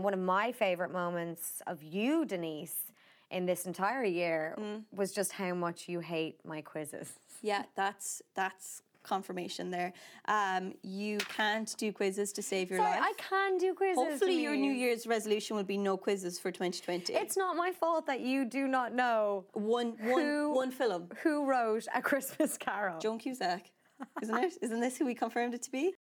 One of my favourite moments of you, Denise, in this entire year Mm. was just how much you hate my quizzes. Yeah, that's that's confirmation there. Um, you can't do quizzes to save your Sorry, life. I can do quizzes. Hopefully, your New Year's resolution will be no quizzes for 2020. It's not my fault that you do not know one who- one one film. who wrote A Christmas Carol. Joan Cusack, isn't it? Isn't this who we confirmed it to be?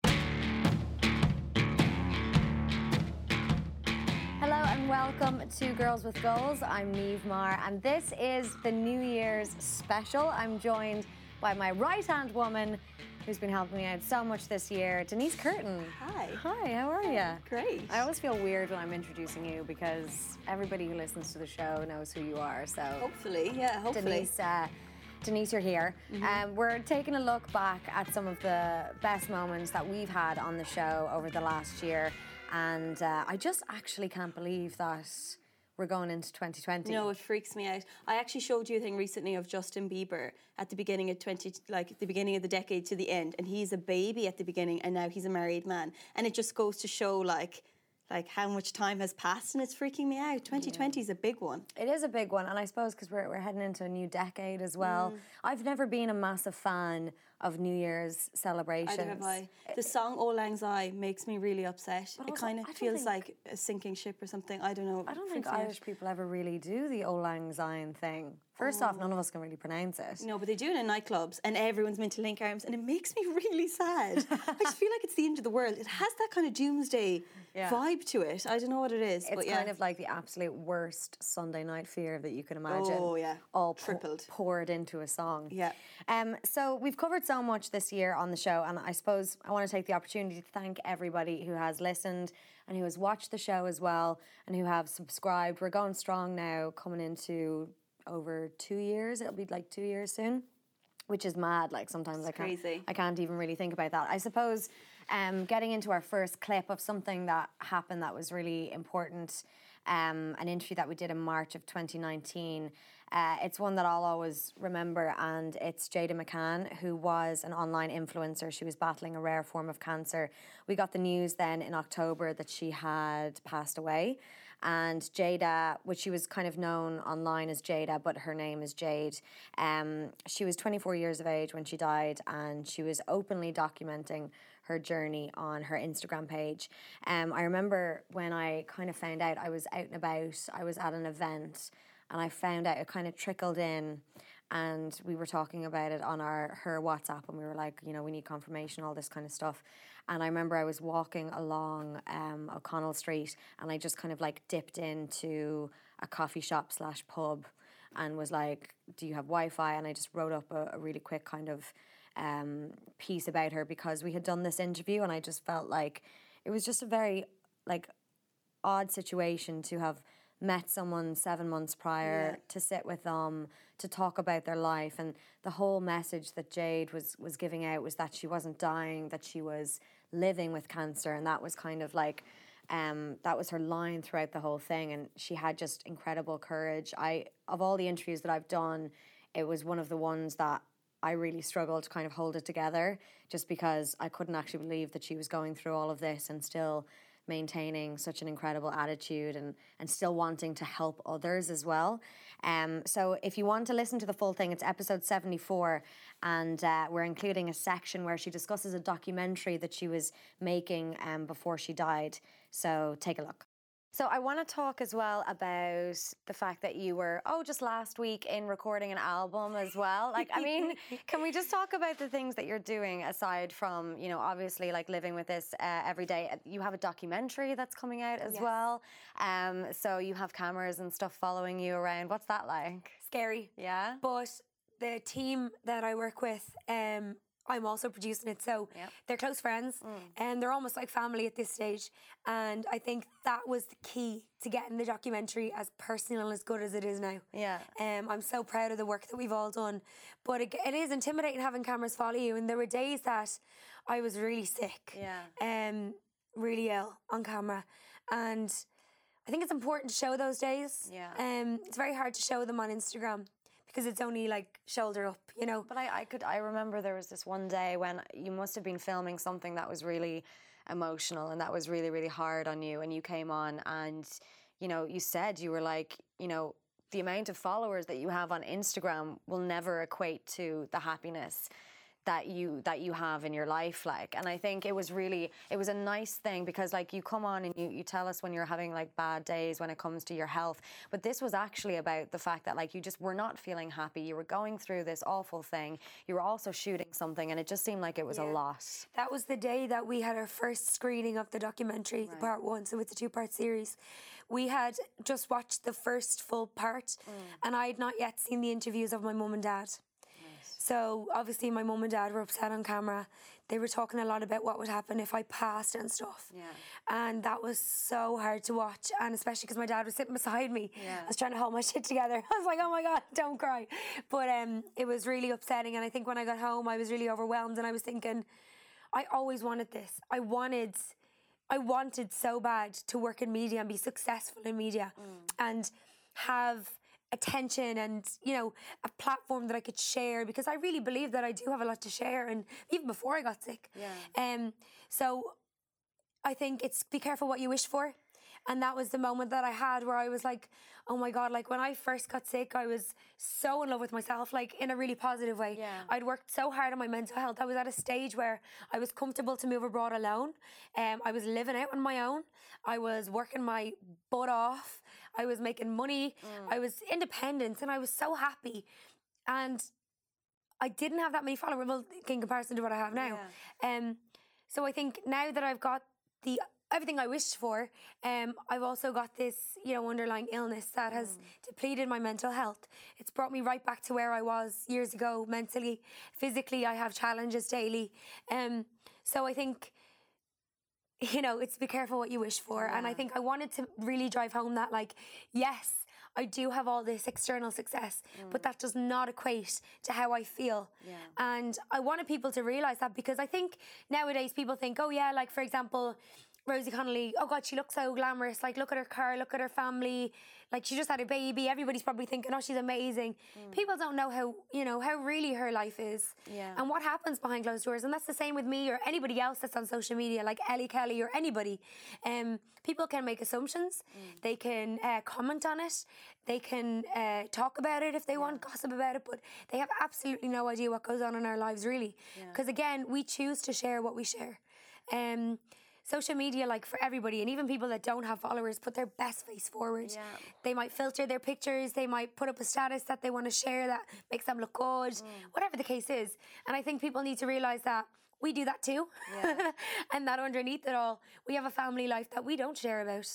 Welcome to Girls with Goals. I'm Niamh Maher, and this is the New Year's special. I'm joined by my right hand woman who's been helping me out so much this year, Denise Curtin. Hi. Hi, how are you? Great. I always feel weird when I'm introducing you because everybody who listens to the show knows who you are. So Hopefully, yeah. Hopefully. Denise, uh, Denise, you're here. Um, we're taking a look back at some of the best moments that we've had on the show over the last year, and uh, I just actually can't believe that we're going into 2020. No, it freaks me out. I actually showed you a thing recently of Justin Bieber at the beginning of 20 like at the beginning of the decade to the end and he's a baby at the beginning and now he's a married man and it just goes to show like like how much time has passed and it's freaking me out. 2020 is a big one. It is a big one, and I suppose because we're, we're heading into a new decade as well. Mm. I've never been a massive fan of New Year's celebrations. Either have I. The song "Auld Lang Syne" makes me really upset. It kind of feels like a sinking ship or something. I don't know. I don't think freaks me out. Irish people ever really do the Auld Lang Syne thing. First off, none of us can really pronounce it. No, but they do it in nightclubs, and everyone's meant to link arms, and it makes me really sad. I just feel like it's the end of the world. It has that kind of doomsday Yeah. vibe to it. I don't know what it is, It's but yeah. kind of like the absolute worst Sunday night fear that you can imagine. Oh, yeah. all Tripled. poured into a song. Yeah. Um. So we've covered so much this year on the show, and I suppose I want to take the opportunity to thank everybody who has listened and who has watched the show as well, and who have subscribed. We're going strong now, coming into over two years. It'll be like two years soon. Which is mad. Like sometimes I can't. crazy. I can't even really think about that. I suppose um, getting into our first clip of something that happened that was really important, um, an interview that we did in March of 2019. Uh, it's one that I'll always remember, and it's Jada McCann, who was an online influencer. She was battling a rare form of cancer. We got the news then in October that she had passed away, and Jada, which she was kind of known online as Jada, but her name is Jade. Um, she was 24 years of age when she died, and she was openly documenting her journey on her Instagram page. Um, I remember when I kind of found out I was out and about, I was at an event, and I found out it kind of trickled in. And we were talking about it on our her WhatsApp, and we were like, you know, we need confirmation, all this kind of stuff. And I remember I was walking along um, O'Connell Street, and I just kind of like dipped into a coffee shop slash pub, and was like, "Do you have Wi-Fi?" And I just wrote up a, a really quick kind of um, piece about her because we had done this interview, and I just felt like it was just a very like odd situation to have met someone seven months prior Yeah. to sit with them to talk about their life and the whole message that Jade was was giving out was that she wasn't dying that she was living with cancer and that was kind of like um, that was her line throughout the whole thing and she had just incredible courage I of all the interviews that I've done it was one of the ones that I really struggled to kind of hold it together just because I couldn't actually believe that she was going through all of this and still maintaining such an incredible attitude and, and still wanting to help others as well. Um, so if you want to listen to the full thing, it's episode 74 and uh, we're including a section where she discusses a documentary that she was making um, before she died. So take a look. So I want to talk as well about the fact that you were oh just last week in recording an album as well. Like I mean, can we just talk about the things that you're doing aside from you know obviously like living with this uh, every day? You have a documentary that's coming out as Yes. well. Um, so you have cameras and stuff following you around. What's that like? scary. Yeah. But the team that I work with, um, I'm also producing it, so Yep. they're close friends, and they're almost like family at this stage. And I think that was the key to getting the documentary as personal and as good as it is now. Yeah. Um, I'm so proud of the work that we've all done, but it, it is intimidating having cameras follow you. And there were days that I was really sick. Yeah. Um, really ill on camera, and I think it's important to show those days. Yeah. Um, it's very hard to show them on Instagram because it's only like shoulder up, you know. But I, I could I remember there was this one day when you must have been filming something that was really emotional and that was really, really hard on you. And you came on and, you know, you said you were like, you know, the amount of followers that you have on Instagram will never equate to the happiness that you that you have in your life like and i think it was really it was a nice thing because like you come on and you, you tell us when you're having like bad days when it comes to your health but this was actually about the fact that like you just were not feeling happy you were going through this awful thing you were also shooting something and it just seemed like it was Yeah. a lot That was the day that we had our first screening of the documentary, the part one. So it's a two part series. We had just watched the first full part, mm. and I had not yet seen the interviews of my mum and dad. So obviously, my mum and dad were upset on camera. They were talking a lot about what would happen if I passed and stuff. Yeah. And that was so hard to watch, and especially because my dad was sitting beside me. Yeah. I was trying to hold my shit together. I was like, "Oh my god, don't cry!" But um, it was really upsetting, and I think when I got home, I was really overwhelmed, and I was thinking, I always wanted this. I wanted, I wanted so bad to work in media and be successful in media, and have attention and you know a platform that I could share because I really believe that I do have a lot to share, and even before I got sick. Yeah. Um. So I think it's be careful what you wish for. And that was the moment that I had where I was like, oh my God, like when I first got sick, I was so in love with myself, like in a really positive way. Yeah. I'd worked so hard on my mental health. I was at a stage where I was comfortable to move abroad alone. Um, I was living out on my own. I was working my butt off. I was making money. I was independent and I was so happy. And I didn't have that many followers in comparison to what I have now. Yeah. Um, so I think now that I've got the everything I wished for, um, I've also got this, you know, underlying illness that has depleted my mental health. It's brought me right back to where I was years ago mentally, physically. I have challenges daily, um, so I think. You know, it's be careful what you wish for. And I think I wanted to really drive home that, like, yes, I do have all this external success, but that does not equate to how I feel. Yeah. And I wanted people to realize that because I think nowadays people think, oh, yeah, like for example, Rosie Connolly, oh God, she looks so glamorous. Like, look at her car, look at her family. Like, she just had a baby. Everybody's probably thinking, oh, she's amazing. People don't know how, you know, how really her life is Yeah. and what happens behind closed doors. And that's the same with me or anybody else that's on social media, like Ellie Kelly or anybody. Um, people can make assumptions, they can uh, comment on it, they can uh, talk about it if they want, gossip about it, but they have absolutely no idea what goes on in our lives, really. Because again, we choose to share what we share. Um, social media, like for everybody, and even people that don't have followers, put their best face forward. Yeah. They might filter their pictures, they might put up a status that they want to share that makes them look good, mm. whatever the case is. And I think people need to realize that we do that too. Yeah. and that underneath it all, we have a family life that we don't share about.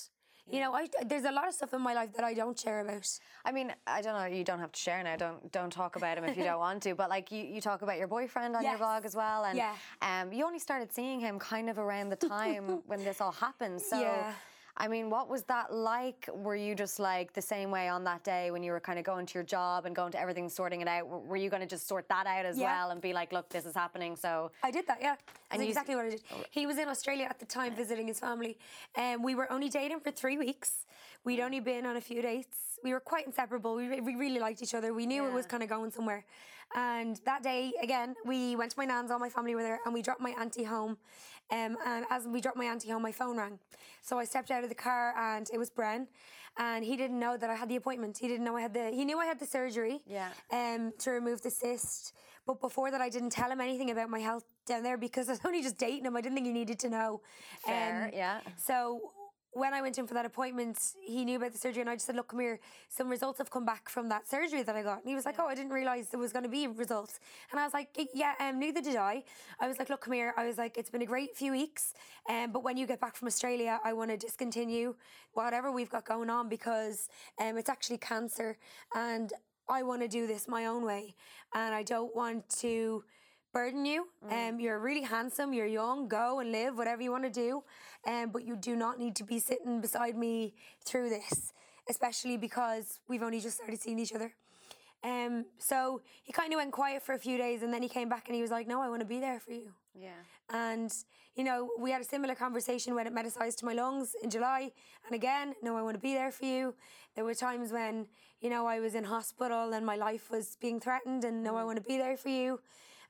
You know, I, there's a lot of stuff in my life that I don't share about. I mean, I don't know. You don't have to share now. Don't don't talk about him if you don't want to. But like you, you talk about your boyfriend on your Yes. blog as well, and Yeah. um, you only started seeing him kind of around the time when this all happened. So, Yeah. I mean, what was that like? Were you just like the same way on that day when you were kind of going to your job and going to everything, sorting it out? Were you going to just sort that out as Yeah. well and be like, look, this is happening? So, I did that, yeah. That's And exactly what I did. Oh. He was in Australia at the time visiting his family. And we were only dating for three weeks. We'd mm. only been on a few dates. We were quite inseparable. We, re- we really liked each other. We knew it was kind of going somewhere. And that day, again, we went to my nan's, all my family were there, and we dropped my auntie home. Um, and as we dropped my auntie home, my phone rang. So I stepped out of the car, and it was Bren. And he didn't know that I had the appointment. He didn't know I had the. He knew I had the surgery. Yeah. Um, to remove the cyst. But before that, I didn't tell him anything about my health down there because I was only just dating him. I didn't think he needed to know. Fair, Um, yeah. So when I went in for that appointment, he knew about the surgery, and I just said, "Look, come here. Some results have come back from that surgery that I got." And he was like, "Oh, I didn't realize there was going to be results." And I was like, "Yeah, um, neither did I." I was like, "Look, come here." I was like, "It's been a great few weeks, um, but when you get back from Australia, I want to discontinue whatever we've got going on because um, it's actually cancer, and I want to do this my own way, and I don't want to." Burden you. Um, you're really handsome. You're young. Go and live whatever you want to do. Um, but you do not need to be sitting beside me through this, especially because we've only just started seeing each other. Um, so he kind of went quiet for a few days, and then he came back and he was like, "No, I want to be there for you." yeah. And you know, we had a similar conversation when it metastasized to my lungs in July. And again, no, I want to be there for you. There were times when you know I was in hospital and my life was being threatened, and no, I want to be there for you.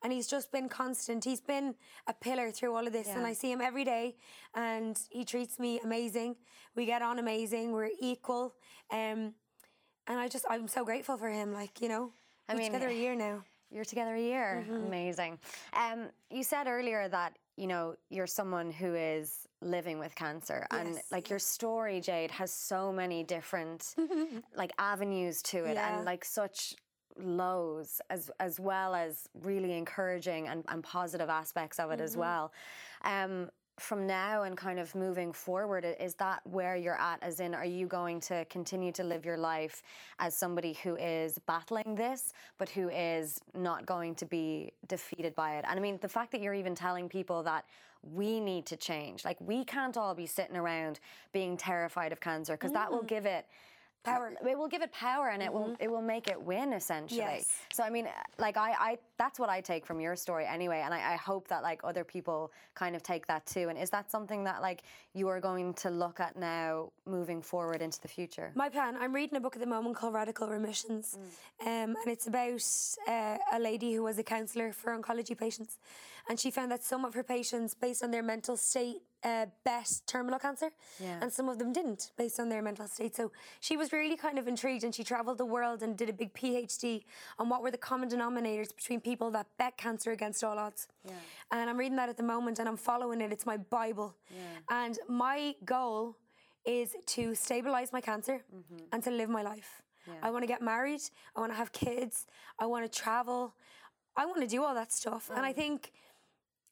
And he's just been constant. He's been a pillar through all of this, and I see him every day, and he treats me amazing. We get on amazing. We're equal, um, and I just I'm so grateful for him. Like you know, I we're mean, together a year now. You're together a year. Mm-hmm. Amazing. Um, you said earlier that you know you're someone who is living with cancer, and Yes, like your story, Jade, has so many different like avenues to it, Yeah. and like such lows as as well as really encouraging and, and positive aspects of it as Mm-hmm. well. Um, from now and kind of moving forward, is that where you're at? As in, are you going to continue to live your life as somebody who is battling this, but who is not going to be defeated by it? And I mean, the fact that you're even telling people that we need to change, like we can't all be sitting around being terrified of cancer, because that will give it Power. It will give it power, and it will mm-hmm. it will make it win essentially. Yes. So I mean, like I, I that's what I take from your story anyway, and I, I hope that like other people kind of take that too. And is that something that like you are going to look at now moving forward into the future? My plan. I'm reading a book at the moment called Radical Remissions, um, and it's about uh, a lady who was a counsellor for oncology patients, and she found that some of her patients, based on their mental state, uh, bet terminal cancer, Yeah. and some of them didn't, based on their mental state. So she was really kind of intrigued, and she travelled the world and did a big PhD on what were the common denominators between people that bet cancer against all odds. And I'm reading that at the moment, and I'm following it. It's my Bible, and my goal is to stabilize my cancer mm-hmm. and to live my life. I want to get married. I want to have kids. I want to travel. I want to do all that stuff. And I mm. think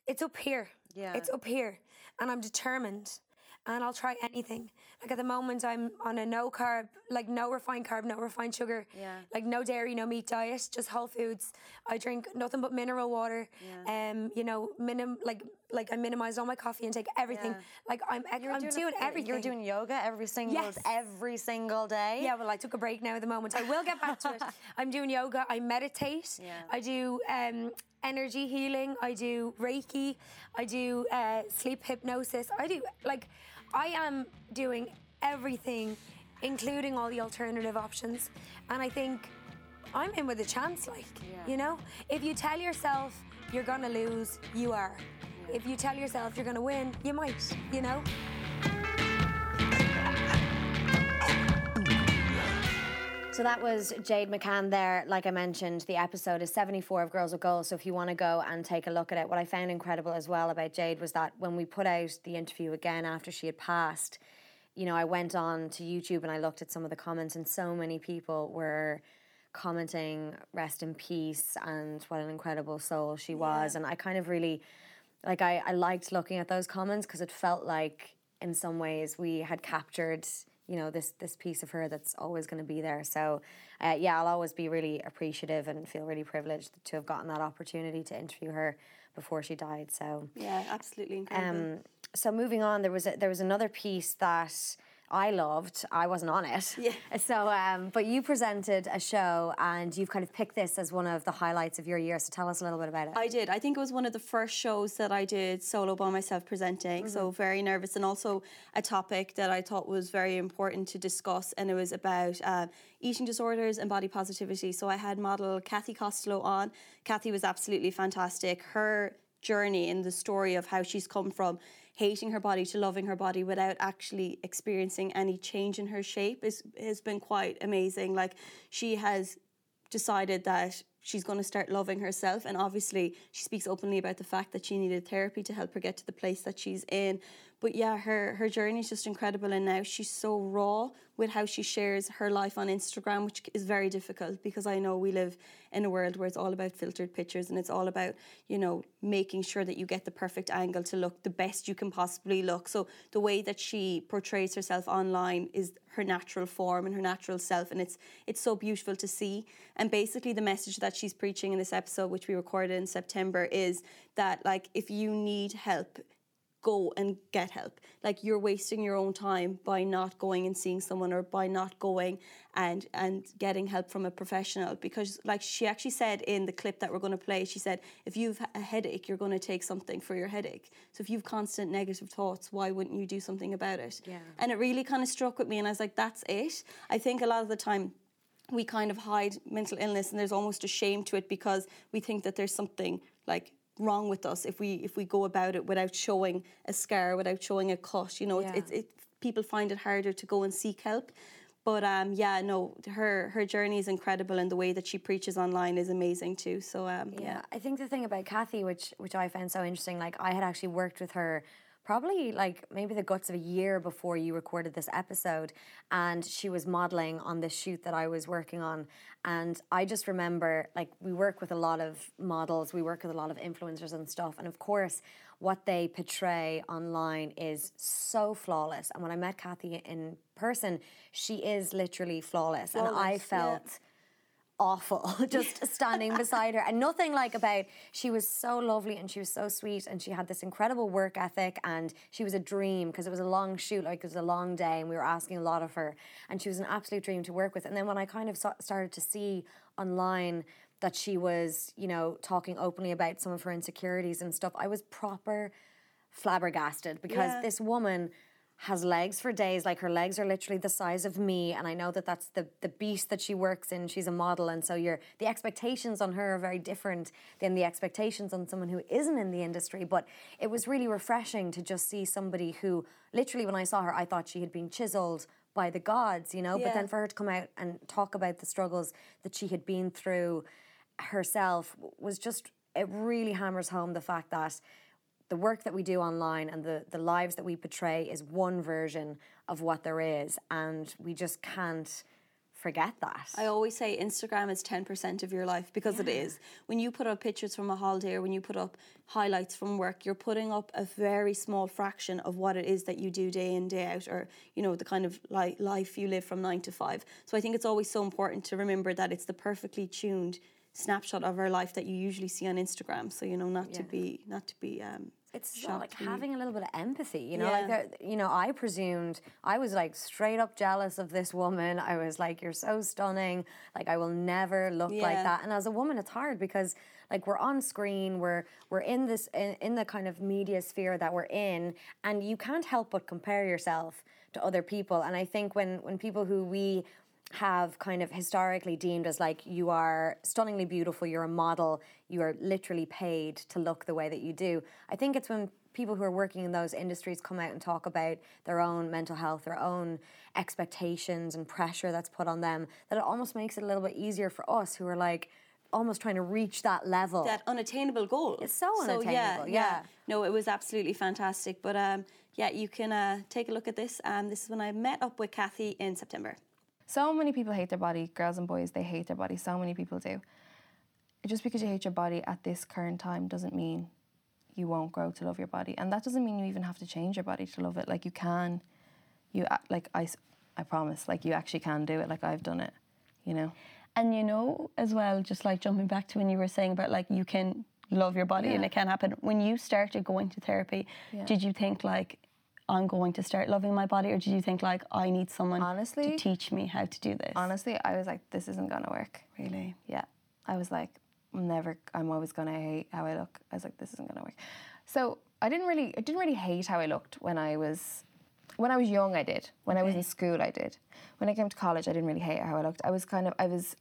it's up here. Yeah. It's up here. And I'm determined. And I'll try anything. Like at the moment, I'm on a no carb, like no refined carb, no refined sugar, Yeah. like no dairy, no meat diet, just whole foods. I drink nothing but mineral water. Yeah. Um, you know, minim like like I minimize all my coffee intake, everything. Yeah. Like I'm, ex- I'm doing, a- everything. You're doing yoga every single Yes. every single day. Yeah, well, I took a break now at the moment. I will get back to it. I'm doing yoga. I meditate. Yeah. I do um, energy healing. I do Reiki. I do uh, sleep hypnosis. I do like, I am doing everything, including all the alternative options. And I think I'm in with a chance. Like, Yeah. you know, if you tell yourself you're gonna lose, you are. If you tell yourself you're gonna win, you might. You know. So that was Jade McCann there. Like I mentioned, the episode is 74 of Girls with Goals. So if you want to go and take a look at it, what I found incredible as well about Jade was that when we put out the interview again after she had passed, you know, I went on to YouTube and I looked at some of the comments, and so many people were commenting, rest in peace, and what an incredible soul she was. And I kind of really, like, I, I liked looking at those comments because it felt like, in some ways, we had captured you know this this piece of her that's always going to be there so uh, yeah i'll always be really appreciative and feel really privileged to have gotten that opportunity to interview her before she died so Yeah, absolutely incredible. um, so moving on, there was a, there was another piece that I loved. I wasn't on it. Yeah. So, um, but you presented a show, and you've kind of picked this as one of the highlights of your year. So tell us a little bit about it. I did. I think it was one of the first shows that I did solo by myself presenting. So very nervous, and also a topic that I thought was very important to discuss. And it was about uh, eating disorders and body positivity. So I had model Kathy Costello on. Kathy was absolutely fantastic. Her journey and the story of how she's come from hating her body to loving her body without actually experiencing any change in her shape is has been quite amazing. Like she has decided that she's going to start loving herself and obviously she speaks openly about the fact that she needed therapy to help her get to the place that she's in but yeah her her journey is just incredible and now she's so raw with how she shares her life on Instagram which is very difficult because I know we live in a world where it's all about filtered pictures and it's all about you know making sure that you get the perfect angle to look the best you can possibly look. So the way that she portrays herself online is her natural form and her natural self and it's it's so beautiful to see. And basically the message that she's preaching in this episode which we recorded in September is that like if you need help go and get help. Like you're wasting your own time by not going and seeing someone or by not going and and getting help from a professional. Because like she actually said in the clip that we're going to play she said if you've a headache you're going to take something for your headache. So if you've constant negative thoughts why wouldn't you do something about it? Yeah. and it really kind of struck with me and I was like that's it. I think a lot of the time we kind of hide mental illness and there's almost a shame to it because we think that there's something like wrong with us if we if we go about it without showing a scar, without showing a cut. You know, Yeah. it's, it's it, people find it harder to go and seek help. But um, yeah, no, her her journey is incredible, and the way that she preaches online is amazing too. So um, yeah. Yeah, I think the thing about Kathy, which which I found so interesting, like I had actually worked with her probably like maybe the guts of a year before you recorded this episode and she was modeling on this shoot that I was working on and I just remember like we work with a lot of models we work with a lot of influencers and stuff and of course what they portray online is so flawless and when I met Kathy in person she is literally flawless, and I felt. yeah. Awful just standing beside her and nothing like about she was so lovely and she was so sweet and she had this incredible work ethic and she was a dream because it was a long shoot like it was a long day and we were asking a lot of her and she was an absolute dream to work with and then when I kind of started to see online that she was you know talking openly about some of her insecurities and stuff I was proper flabbergasted because Yeah. this woman has legs for days like her legs are literally the size of me and i know that that's the the beast that she works in. She's a model and so you're the expectations on her are very different than the expectations on someone who isn't in the industry but it was really refreshing to just see somebody who literally when i saw her i thought she had been chiseled by the gods you know? But then for her to come out and talk about the struggles that she had been through herself was just it really hammers home the fact that the work that we do online and the, the lives that we portray is one version of what there is and we just can't forget that I always say Instagram is 10% of your life because it is. When you put up pictures from a holiday or when you put up highlights from work, you're putting up a very small fraction of what it is that you do day in, day out, or, you know, the kind of li- life you live from nine to five. So I think it's always so important to remember that it's the perfectly tuned snapshot of our life that you usually see on Instagram. So, you know, not to be, not to be, um, it's like having a little bit of empathy, you know. Like, Yeah. there- you know, I presumed I was like straight up jealous of this woman. I was like, "You're so stunning! Like, I will never look like that." And as a woman, it's hard because like we're on screen, we're we're in this in, in the kind of media sphere that we're in, and you can't help but compare yourself to other people. And I think when when people who we have kind of historically deemed as like you are stunningly beautiful, you're a model, you are literally paid to look the way that you do. I think it's when people who are working in those industries come out and talk about their own mental health, their own expectations and pressure that's put on them, that it almost makes it a little bit easier for us who are like almost trying to reach that level. that unattainable goal. It's so unattainable, yeah. No, it was absolutely fantastic. But um, yeah, you can uh, take a look at this. Um, this is when I met up with Kathy in September. So many people hate their body, girls and boys, they hate their body. So many people do. Just because you hate your body at this current time doesn't mean you won't grow to love your body. And that doesn't mean you even have to change your body to love it. Like you can, you like I promise, like you actually can do it. Like I've done it, you know. And you know, as well, just like jumping back to when you were saying about like you can love your body and it can happen. When you started going to therapy, Yeah. did you think like I'm going to start loving my body, or did you think like I need someone Honestly- to teach me how to do this? Honestly, I was like, this isn't gonna work. really. Yeah. I was like, I'm never I'm always gonna hate how I look. I was like, this isn't gonna work. So I didn't really I didn't really hate how I looked when I was when I was young I did. When I was in school I did. When I came to college I didn't really hate how I looked. I was kind of I was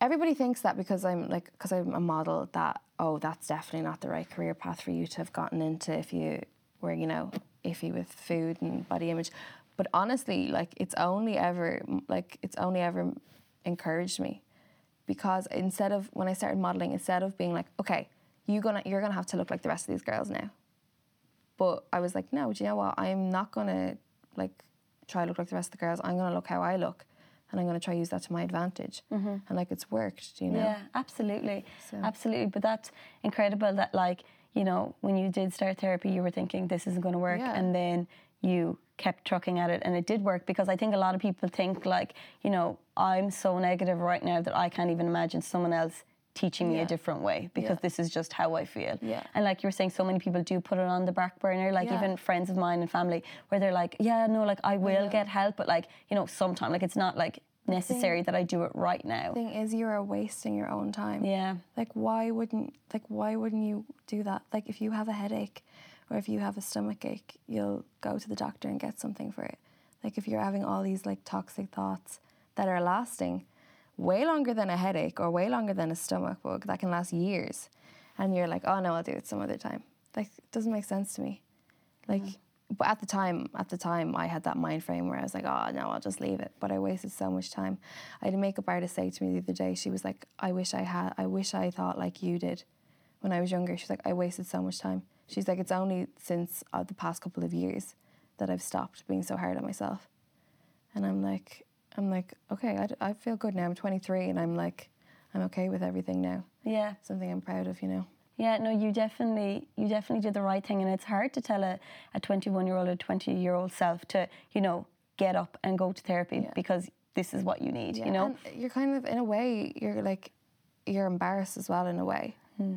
everybody thinks that because I'm like because I'm a model that oh that's definitely not the right career path for you to have gotten into if you were you know iffy with food and body image but honestly like it's only ever like it's only ever encouraged me because instead of when I started modeling instead of being like okay you gonna you're gonna have to look like the rest of these girls now but I was like no do you know what I'm not gonna like try to look like the rest of the girls I'm gonna look how I look and I'm going to try use that to my advantage. Mm-hmm. And like it's worked, you know. Yeah, absolutely. So- Absolutely. But that's incredible that like, you know, when you did start therapy you were thinking this isn't gonna work Yeah. and then you kept trucking at it and it did work because I think a lot of people think like, you know, I'm so negative right now that I can't even imagine someone else teaching me a different way because Yeah. this is just how I feel. Yeah. And like you were saying, so many people do put it on the back burner, like Yeah. even friends of mine and family, where they're like, yeah, no, like I will get help, but like, you know, sometime, like it's not like necessary that I do it right now. thing is you are wasting your own time. Yeah. Like why wouldn't like why wouldn't you do that? Like if you have a headache or if you have a stomach ache, you'll go to the doctor and get something for it. Like if you're having all these like toxic thoughts that are lasting way longer than a headache or way longer than a stomach bug that can last years. and you're like, oh no, I'll do it some other time. Like, it doesn't make sense to me. Like, but at the time, at the time, I had that mind frame where I was like, oh no, I'll just leave it. But I wasted so much time. I had a makeup artist say to me the other day, she was like, I wish I had, I wish I thought like you did when I was younger. She's like, I wasted so much time. She's like, it's only since uh, the past couple of years that I've stopped being so hard on myself. And I'm like, I'm like, okay, I, I feel good now. I'm 23, and I'm like, I'm okay with everything now. Yeah. Something I'm proud of, you know. Yeah, no, you definitely you definitely did the right thing, and it's hard to tell a, a 21 year old or 20 year old self to you know get up and go to therapy Yeah. because this is what you need. Yeah, You know, and you're kind of in a way, you're like, you're embarrassed as well in a way. Hmm.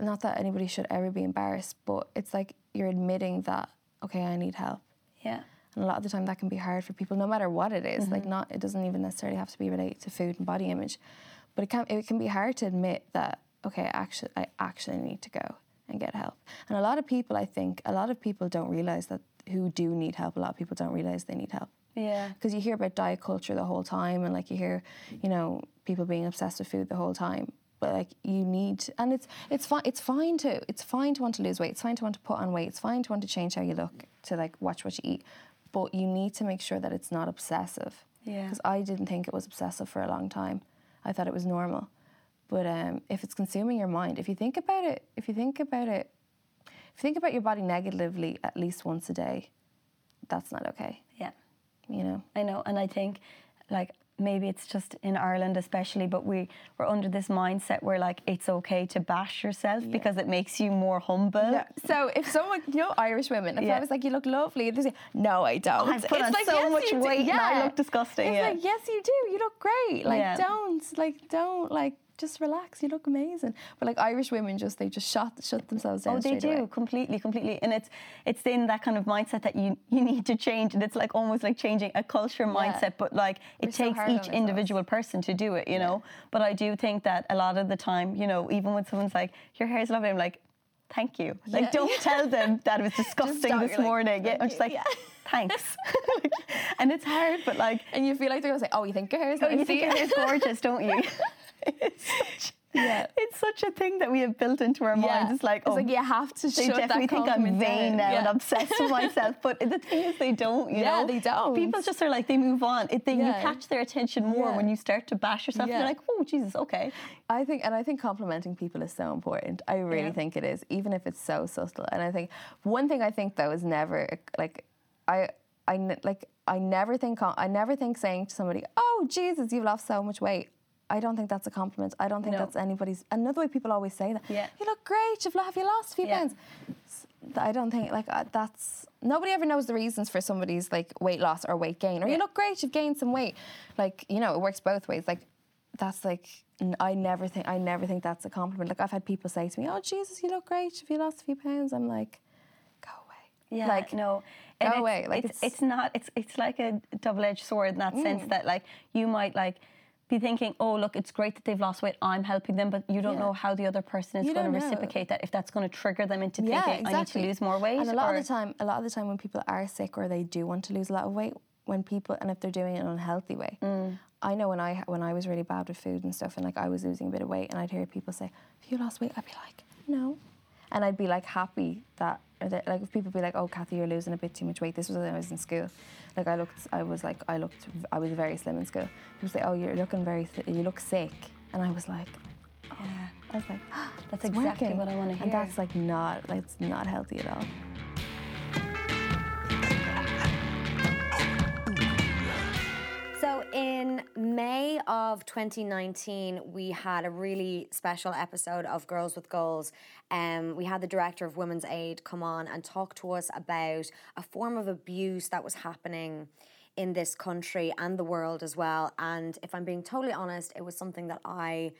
Not that anybody should ever be embarrassed, but it's like you're admitting that okay, I need help. yeah, And a lot of the time that can be hard for people, no matter what it is. Mm-hmm. Like not, it doesn't even necessarily have to be related to food and body image, but it can it can be hard to admit that okay, actually, I actually need to go and get help. And a lot of people, I think, a lot of people don't realize that who do need help. A lot of people don't realize they need help. Yeah, because you hear about diet culture the whole time and like you hear you know people being obsessed with food the whole time. But like you need and it's it's fine it's fine to it's fine to want to lose weight. It's fine to want to put on weight. It's fine to want to change how you look to like watch what you eat. But you need to make sure that it's not obsessive. Yeah. because i didn't think it was obsessive for a long time. I thought it was normal but um, if it's consuming your mind if you think about it if you think about it if you think about your body negatively at least once a day that's not okay yeah. you know I know, and I think like maybe it's just in Ireland especially, but we we're under this mindset where like it's okay to bash yourself because it makes you more humble. Yeah. So if someone, you know, Irish women, if Yeah. I was like, you look lovely, they say, no, I don't. I've put on so "Yes, much you do." weight I look disgusting, It's yeah. like, yes, you do. You look great. Like, Yeah. don't, like, don't, like, just relax. You look amazing. But like Irish women, just they just shut shut themselves oh, down. Oh, they do away. completely, completely, and it's it's in that kind of mindset that you you need to change, and it's like almost like changing a culture mindset, but like it We're so takes each individual person to do it, you know. But I do think that a lot of the time, you know, even when someone's like, "Your hair is lovely," I'm like, "Thank you." Like, Yeah. don't tell them that it was disgusting this like, morning. yeah, I'm just like, Yeah. "Thanks," Like, and it's hard, but like, And you feel like they're gonna say, "Oh, you think your hair is oh, nice?" you think your hair's gorgeous, don't you? It's such, Yeah. it's such a thing that we have built into our minds. It's like, it's oh, like you have to they definitely think I'm vain down. now and obsessed with myself. But the thing is, they don't. You Yeah, know, they don't. People just are like they move on. It, they, You catch their attention more Yeah. when you start to bash yourself. Yeah. You're like, oh Jesus, okay. I think, and I think complimenting people is so important. I really Yeah. think it is, even if it's so subtle. And I think one thing I think though is never like, I, I like, I never think, I never think saying to somebody, "Oh Jesus, you've lost so much weight." I don't think that's a compliment. I don't think No. that's anybody's. Another way people always say that. Yeah. You look great. You've have you lost a few Yeah. pounds? I don't think like uh, that's nobody ever knows the reasons for somebody's like weight loss or weight gain. Or you look great. You've gained some weight. Like you know, it works both ways. Like that's like n- I never think I never think that's a compliment. Like I've had people say to me, "Oh Jesus, you look great. Have you lost a few pounds?" I'm like, go away. Yeah, like no. go And it's, away, like, it's, it's- it's not. It's it's like a double-edged sword in that sense that like you might like be thinking, oh look, it's great that they've lost weight. I'm helping them, but you don't Yeah. know how the other person is You going to reciprocate that. If that's going to trigger them into yeah, thinking, exactly. I need to lose more weight. And a lot of the time, a lot of the time when people are sick or they do want to lose a lot of weight, when people and if they're doing it in an unhealthy way, Mm. I know when I when I was really bad with food and stuff, and like I was losing a bit of weight, and I'd hear people say, "Have you lost weight?" I'd be like, "No," and I'd be like happy that, or that like if people be like, "Oh, Kathy, you're losing a bit too much weight." This was when I was in school. Like I looked, I was like, I looked, I was very slim in school. People say, "Oh, you're looking very, you look sick," and I was like, oh. yeah. I was like, That's "It's exactly working." what I want to hear. And that's like not, like it's not healthy at all. May of 2019, we had a really special episode of Girls with Goals. Um, we had the director of Women's Aid come on and talk to us about a form of abuse that was happening in this country and the world as well. And if I'm being totally honest, it was something that I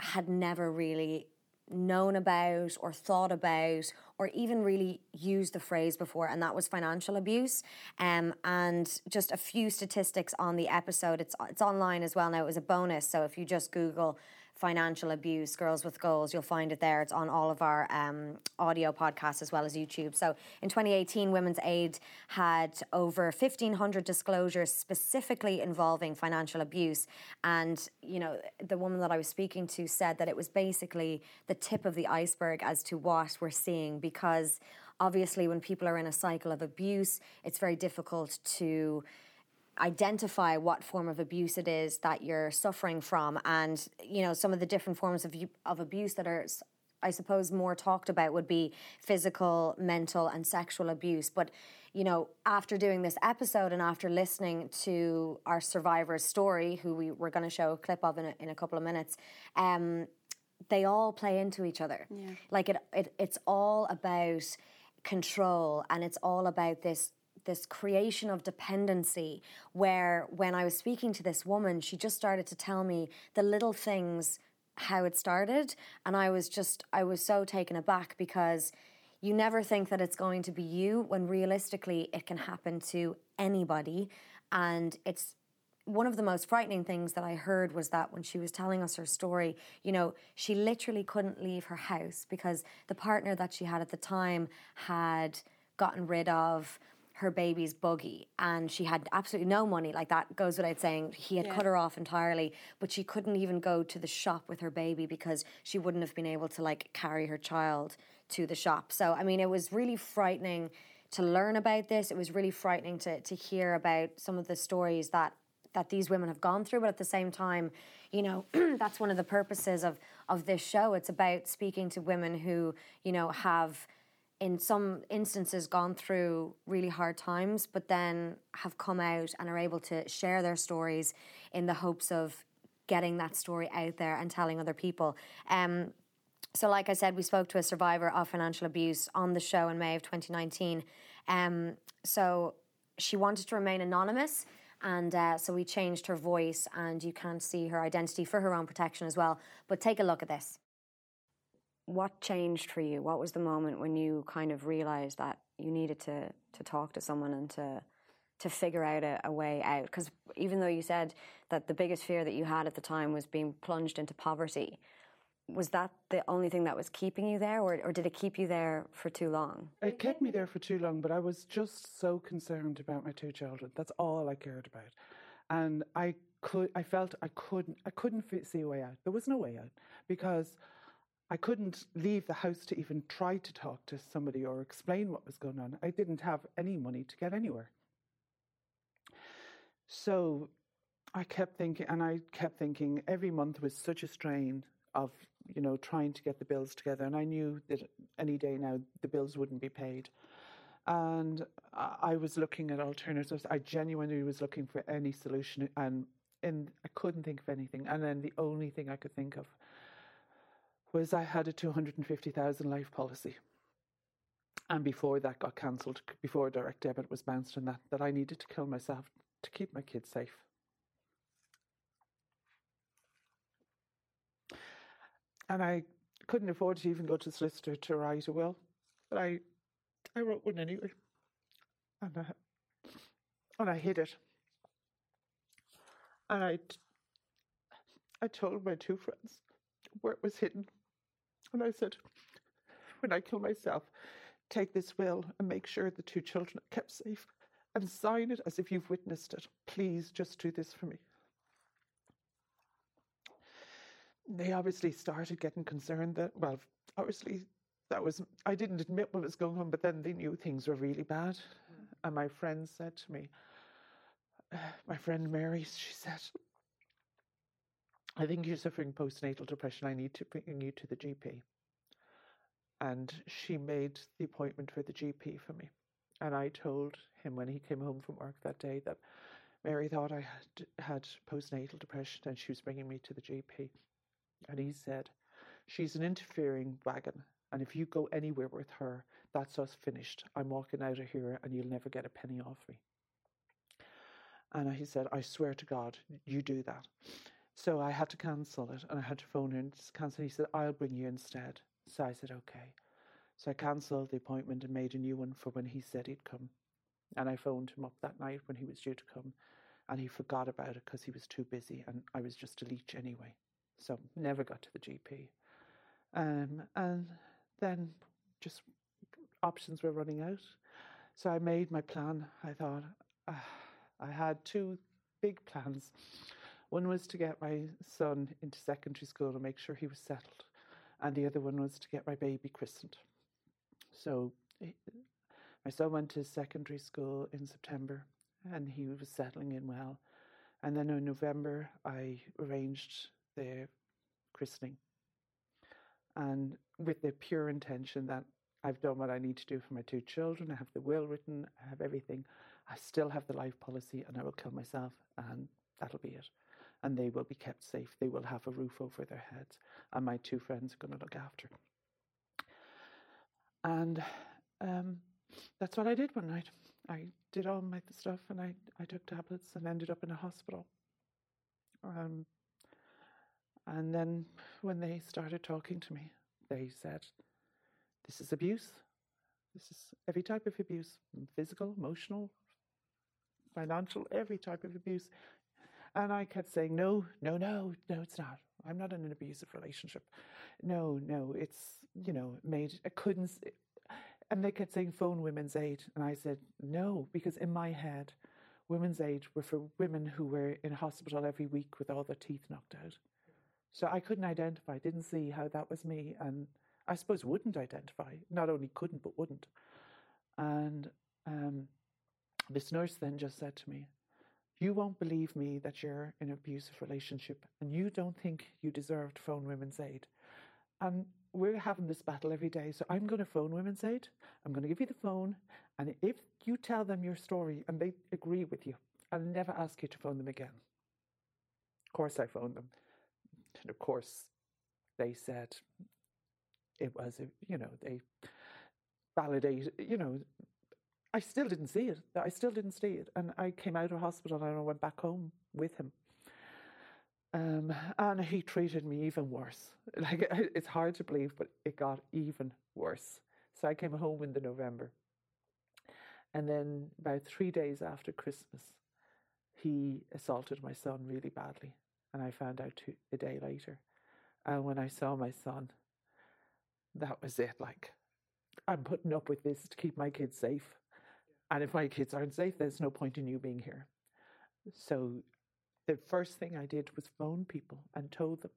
had never really known about or thought about or even really used the phrase before and that was financial abuse. Um, and just a few statistics on the episode. It's it's online as well now it was a bonus so if you just google financial abuse, Girls with Goals. You'll find it there. It's on all of our um, audio podcasts as well as YouTube. So in 2018, Women's Aid had over 1,500 disclosures specifically involving financial abuse. And, you know, the woman that I was speaking to said that it was basically the tip of the iceberg as to what we're seeing because obviously when people are in a cycle of abuse, it's very difficult to identify what form of abuse it is that you're suffering from and you know some of the different forms of of abuse that are I suppose more talked about would be physical, mental and sexual abuse but you know after doing this episode and after listening to our survivor's story who we were going to show a clip of in a, in a couple of minutes um, they all play into each other yeah. like it, it it's all about control and it's all about this this creation of dependency where when I was speaking to this woman, she just started to tell me the little things how it started. And I was just I was so taken aback because you never think that it's going to be you when realistically it can happen to anybody. And it's one of the most frightening things that I heard was that when she was telling us her story, you know, she literally couldn't leave her house because the partner that she had at the time had gotten rid of her baby's buggy and she had absolutely no money. Like that goes without saying. He had yeah. cut her off entirely but she couldn't even go to the shop with her baby because she wouldn't have been able to like carry her child to the shop. So i mean it was really frightening to learn about this. It was really frightening to to hear about some of the stories that that these women have gone through. But at the same time you know that's one of the purposes of of this show. It's about speaking to women who you know have in some instances gone through really hard times, but then have come out and are able to share their stories in the hopes of getting that story out there and telling other people. Um, so, like I said, we spoke to a survivor of financial abuse on the show in May of 2019. Um, so, she wanted to remain anonymous. And uh, so we changed her voice, and you can't see her identity for her own protection as well. But take a look at this what changed for you? What was the moment when you kind of realized that you needed to to talk to someone and to to figure out a, a way out? Because even though you said that the biggest fear that you had at the time was being plunged into poverty, was that the only thing that was keeping you there, or, or did it keep you there for too long? It kept me there for too long, but I was just so concerned about my two children. That's all I cared about, and I could, I felt I couldn't, I couldn't see a way out. There was no way out because I couldn't leave the house to even try to talk to somebody or explain what was going on. I didn't have any money to get anywhere. So I kept thinking, and I kept thinking every month was such a strain of, you know, trying to get the bills together. And I knew that any day now the bills wouldn't be paid. And I was looking at alternatives. I genuinely was looking for any solution, and, and I couldn't think of anything. And then the only thing I could think of was I had a 250,000 life policy. And before that got cancelled, before direct debit was bounced and that, that I needed to kill myself to keep my kids safe. And I couldn't afford to even go to the solicitor to write a will, but I, I wrote one anyway. And I, and I hid it. And I, I told my two friends where it was hidden. And I said, when I kill myself, take this will and make sure the two children are kept safe and sign it as if you've witnessed it. Please just do this for me. They obviously started getting concerned that, well, obviously that was, I didn't admit what was going on, but then they knew things were really bad. Mm. And my friend said to me, my friend Mary, she said, I think you're suffering postnatal depression. I need to bring you to the GP. And she made the appointment for the GP for me. And I told him when he came home from work that day that Mary thought I had, had postnatal depression and she was bringing me to the GP. And he said, She's an interfering wagon. And if you go anywhere with her, that's us finished. I'm walking out of here and you'll never get a penny off me. And he said, I swear to God, you do that. So I had to cancel it and I had to phone her and cancel. He said, I'll bring you instead. So I said, okay. So I cancelled the appointment and made a new one for when he said he'd come. And I phoned him up that night when he was due to come and he forgot about it because he was too busy and I was just a leech anyway. So never got to the GP. Um, and then just options were running out. So I made my plan. I thought uh, I had two big plans. One was to get my son into secondary school and make sure he was settled, and the other one was to get my baby christened. So my son went to secondary school in September and he was settling in well. And then in November, I arranged the christening. And with the pure intention that I've done what I need to do for my two children, I have the will written, I have everything. I still have the life policy and I will kill myself and that'll be it. And they will be kept safe. They will have a roof over their heads. And my two friends are going to look after. And um, that's what I did one night. I did all my stuff and I, I took tablets and ended up in a hospital. Um, and then when they started talking to me, they said, This is abuse. This is every type of abuse physical, emotional, financial, every type of abuse. And I kept saying, No, no, no, no, it's not. I'm not in an abusive relationship. No, no, it's, you know, made, I couldn't, and they kept saying phone women's aid. And I said, no, because in my head, women's aid were for women who were in hospital every week with all their teeth knocked out. So I couldn't identify, didn't see how that was me. And I suppose wouldn't identify. Not only couldn't, but wouldn't. And um, this nurse then just said to me, You won't believe me that you're in an abusive relationship and you don't think you deserved phone women's aid. And we're having this battle every day. So I'm going to phone Women's Aid. I'm going to give you the phone. And if you tell them your story and they agree with you, I'll never ask you to phone them again. Of course, I phoned them. And of course, they said it was, you know, they validated, you know, I still didn't see it. I still didn't see it. And I came out of hospital and I went back home with him. Um, and he treated me even worse. Like it's hard to believe, but it got even worse. So I came home in the November, and then about three days after Christmas, he assaulted my son really badly, and I found out two, a day later. And when I saw my son, that was it. Like I'm putting up with this to keep my kids safe, and if my kids aren't safe, there's no point in you being here. So the first thing I did was phone people and told them.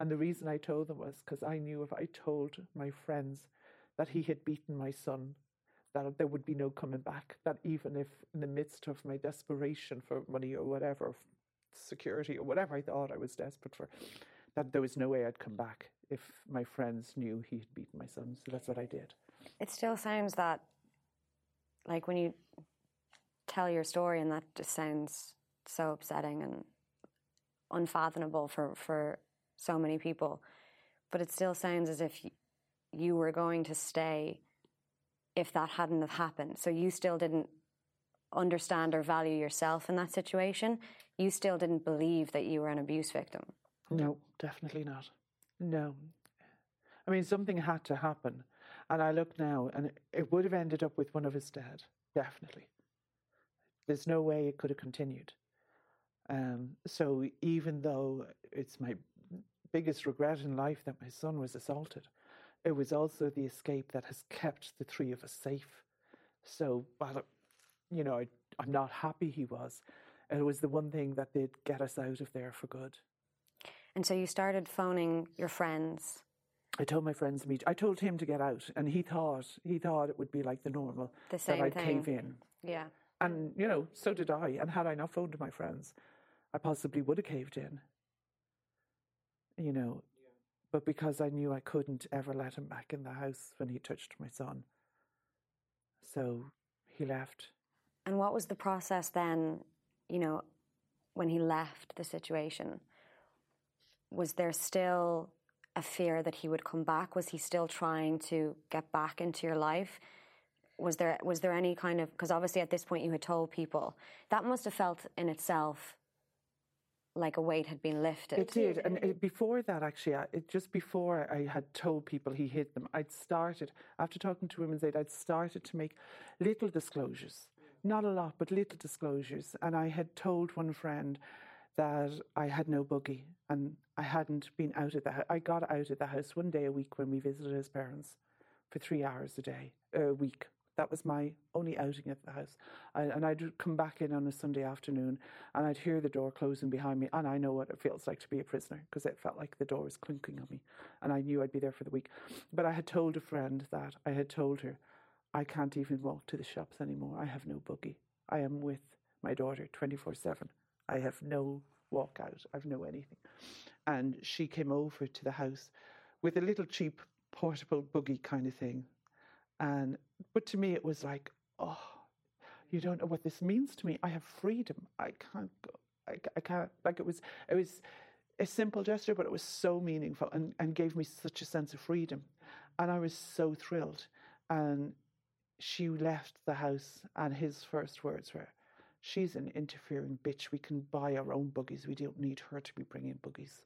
And the reason I told them was because I knew if I told my friends that he had beaten my son, that there would be no coming back. That even if, in the midst of my desperation for money or whatever, security or whatever I thought I was desperate for, that there was no way I'd come back if my friends knew he had beaten my son. So that's what I did. It still sounds that, like when you tell your story, and that just sounds so upsetting and unfathomable for, for so many people. But it still sounds as if you were going to stay if that hadn't have happened. So you still didn't understand or value yourself in that situation. You still didn't believe that you were an abuse victim. No, definitely not. No. I mean, something had to happen. And I look now, and it would have ended up with one of his dead, definitely. There's no way it could have continued. Um, so even though it's my biggest regret in life that my son was assaulted, it was also the escape that has kept the three of us safe. So while, you know, I, I'm not happy he was, it was the one thing that did get us out of there for good. And so you started phoning your friends. I told my friends to meet. I told him to get out, and he thought he thought it would be like the normal the same that I'd thing. cave in. Yeah. And you know, so did I. And had I not phoned to my friends, I possibly would have caved in. You know, yeah. but because I knew I couldn't ever let him back in the house when he touched my son. So he left. And what was the process then, you know, when he left the situation? Was there still a fear that he would come back? Was he still trying to get back into your life? Was there was there any kind of because obviously at this point you had told people that must have felt in itself like a weight had been lifted. It did, and it, before that, actually, it, just before I had told people he hid them, I'd started after talking to Women's Aid. I'd started to make little disclosures, not a lot, but little disclosures. And I had told one friend that I had no buggy and I hadn't been out of the house. I got out of the house one day a week when we visited his parents for three hours a day, a week. That was my only outing at the house. I, and I'd come back in on a Sunday afternoon and I'd hear the door closing behind me. And I know what it feels like to be a prisoner because it felt like the door was clinking on me. And I knew I'd be there for the week. But I had told a friend that I had told her, I can't even walk to the shops anymore. I have no buggy. I am with my daughter 24 7. I have no walk out, I've no anything. And she came over to the house with a little cheap portable buggy kind of thing. And but to me it was like, oh, you don't know what this means to me. I have freedom. I can't go. I, I can't like it was it was a simple gesture, but it was so meaningful and, and gave me such a sense of freedom. And I was so thrilled. And she left the house and his first words were, She's an interfering bitch. We can buy our own buggies. We don't need her to be bringing buggies.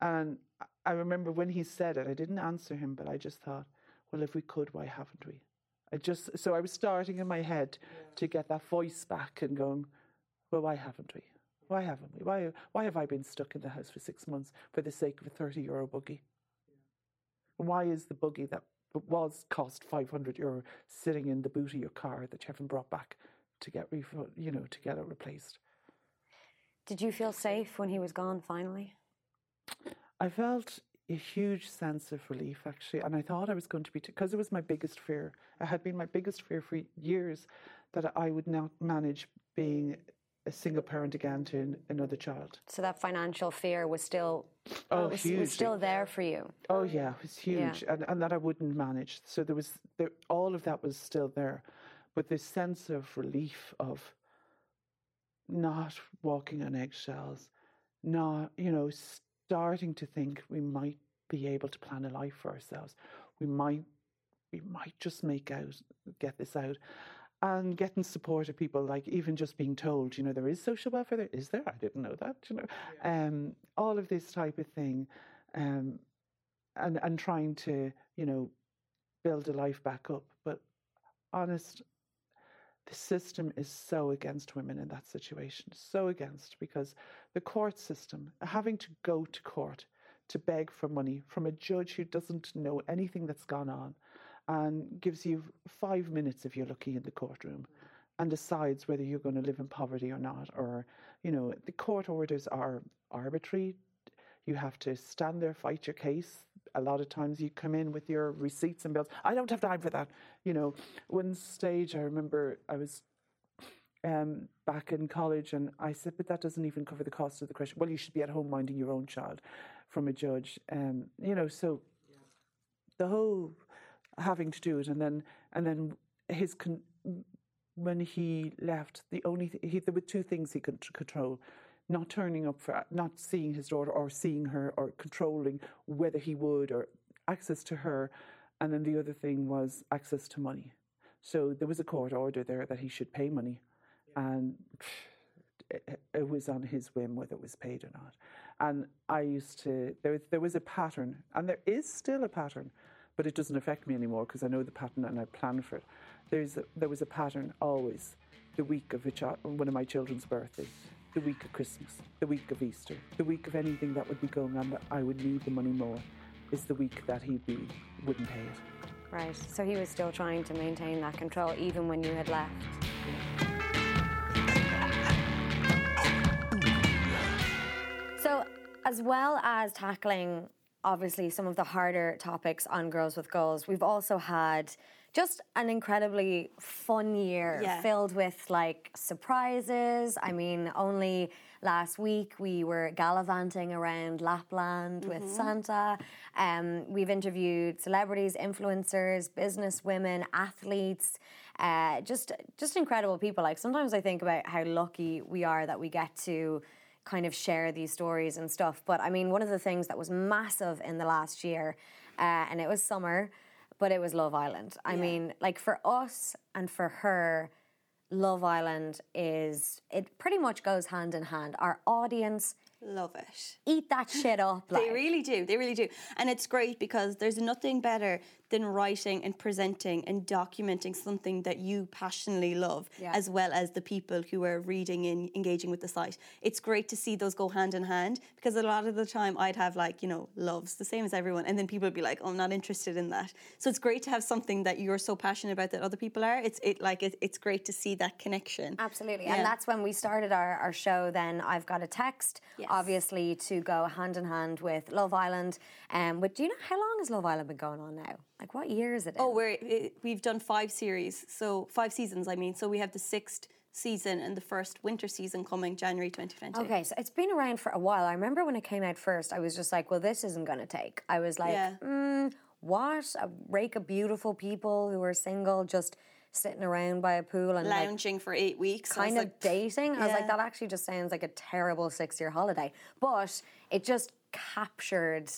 And I remember when he said it, I didn't answer him, but I just thought, well, if we could, why haven't we? I just so I was starting in my head yeah. to get that voice back and going, well, why haven't we? Why haven't we? Why why have I been stuck in the house for six months for the sake of a thirty euro buggy? Yeah. Why is the buggy that was cost five hundred euro sitting in the boot of your car that you haven't brought back to get refund, you know, to get it replaced. Did you feel safe when he was gone finally? I felt a huge sense of relief actually, and I thought I was going to be because it was my biggest fear. It had been my biggest fear for years that I would not manage being a single parent again to another child. So that financial fear was still oh was, was still there for you. Oh yeah, it was huge, yeah. and and that I wouldn't manage. So there was there, all of that was still there but this sense of relief of not walking on eggshells, not, you know, starting to think we might be able to plan a life for ourselves. We might we might just make out get this out. And getting support of people, like even just being told, you know, there is social welfare there. Is there? I didn't know that, you know. Yeah. Um, all of this type of thing. Um, and and trying to, you know, build a life back up. But honest the system is so against women in that situation, so against, because the court system, having to go to court to beg for money from a judge who doesn't know anything that's gone on and gives you five minutes if you're lucky in the courtroom and decides whether you're going to live in poverty or not, or, you know, the court orders are arbitrary. You have to stand there, fight your case a lot of times you come in with your receipts and bills. I don't have time for that. You know, one stage I remember I was um, back in college and I said, but that doesn't even cover the cost of the question. Well, you should be at home minding your own child from a judge. Um, you know, so the whole having to do it and then and then his con- when he left the only th- he, there were two things he could control not turning up for, not seeing his daughter or seeing her or controlling whether he would or access to her. And then the other thing was access to money. So there was a court order there that he should pay money. And it, it was on his whim whether it was paid or not. And I used to, there, there was a pattern, and there is still a pattern, but it doesn't affect me anymore because I know the pattern and I plan for it. There's a, there was a pattern always the week of child, one of my children's birthdays the week of Christmas, the week of Easter, the week of anything that would be going on that I would need the money more is the week that he be, wouldn't pay it. Right. So he was still trying to maintain that control even when you had left. So, as well as tackling obviously some of the harder topics on Girls with Goals, we've also had just an incredibly fun year yeah. filled with like surprises. I mean, only last week we were gallivanting around Lapland mm-hmm. with Santa. Um, we've interviewed celebrities, influencers, business women, athletes. Uh, just, just incredible people. Like sometimes I think about how lucky we are that we get to kind of share these stories and stuff. But I mean, one of the things that was massive in the last year, uh, and it was summer, but it was Love Island. I yeah. mean, like for us and for her, Love Island is, it pretty much goes hand in hand. Our audience love it. eat that shit up. Like. They really do. They really do. And it's great because there's nothing better than writing and presenting and documenting something that you passionately love, Yeah. as well as the people who are reading and engaging with the site. It's great to see those go hand in hand because a lot of the time I'd have like, you know, loves the same as everyone. And then people would be like, oh, I'm not interested in that. So it's great to have something that you're so passionate about that other people are. It's it like it, it's great to see that connection. Absolutely. Yeah. And that's when we started our, our show. Then I've got a text, Yes. Obviously, to go hand in hand with Love Island. Um, but do you know how long has Love Island been going on now? Like, what year is it? Oh, in? we're it, we've done five series, so five seasons. I mean, so we have the sixth season and the first winter season coming January 2020. Okay, so it's been around for a while. I remember when it came out first, I was just like, well, this isn't going to take. I was like, Yeah. mm, what? A rake of beautiful people who are single just sitting around by a pool and like, Lounging for eight weeks. Kind of like, dating. I was like, that actually just sounds like a terrible six year holiday. But it just captured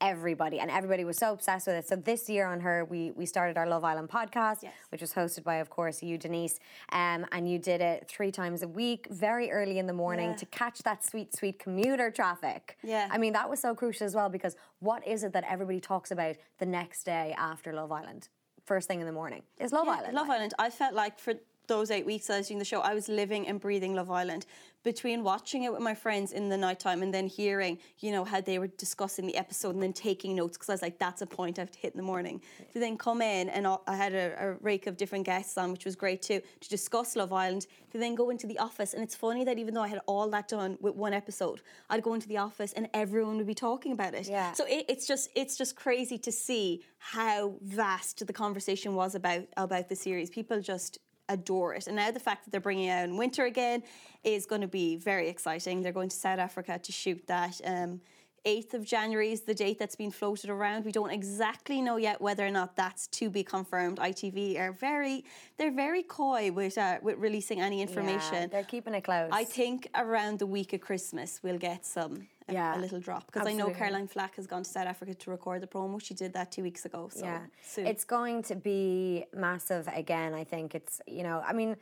everybody and everybody was so obsessed with it. So this year on her we we started our Love Island podcast, Yes. which was hosted by of course you Denise. Um, and you did it three times a week, very early in the morning Yeah. to catch that sweet, sweet commuter traffic. Yeah. I mean that was so crucial as well because what is it that everybody talks about the next day after Love Island? First thing in the morning. Is Love Yeah, Island. Love. Island. I felt like for those eight weeks I was doing the show, I was living and breathing Love Island. Between watching it with my friends in the nighttime and then hearing, you know, how they were discussing the episode and then taking notes because I was like, that's a point I have to hit in the morning. To then come in and I had a, a rake of different guests on, which was great too, to discuss Love Island. To then go into the office, and it's funny that even though I had all that done with one episode, I'd go into the office and everyone would be talking about it. Yeah. So it, it's just it's just crazy to see how vast the conversation was about about the series. People just adore it, and now the fact that they're bringing it out in winter again is going to be very exciting. They're going to South Africa to shoot that. Um, 8th of January is the date that's been floated around. We don't exactly know yet whether or not that's to be confirmed. ITV are very, they're very coy with uh, with releasing any information. Yeah, information. they're keeping it close. I think around the week of Christmas we'll get some a, Yeah, a little drop because I know. Caroline Flack has gone to South Africa to record the promo. She did that two weeks ago. So yeah, soon. it's going to be massive again. I think it's you know, I mean,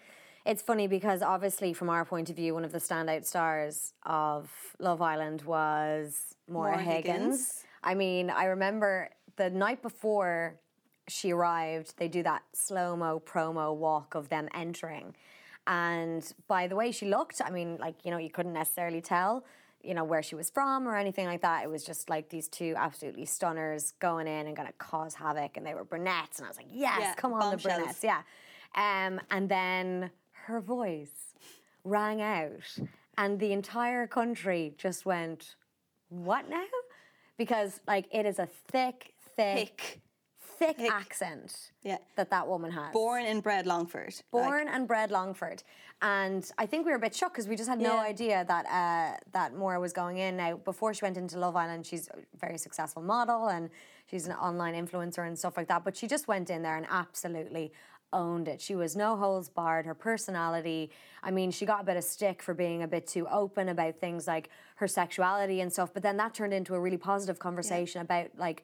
it's funny because obviously from our point of view, one of the standout stars of Love Island was Maura, Maura Higgins. Higgins. I mean, I remember the night before she arrived, they do that slow mo promo walk of them entering. And by the way she looked, I mean, like, you know, you couldn't necessarily tell, you know, where she was from or anything like that. It was just like these two absolutely stunners going in and going to cause havoc. And they were brunettes. And I was like, yes, Yeah, come on, the brunettes. Yeah. Um, and then her voice rang out. And the entire country just went, what now? Because, like, it is a thick, thick, Thick. Thick, accent Yeah. that that woman has. born and bred Longford. Like, Born and bred Longford, and I think we were a bit shocked because we just had no Yeah. idea that uh, that Maura was going in. Now, before she went into Love Island, she's a very successful model and she's an online influencer and stuff like that. But she just went in there and absolutely owned it. She was no holes barred. Her personality. I mean, she got a bit of stick for being a bit too open about things like her sexuality and stuff. But then that turned into a really positive conversation about like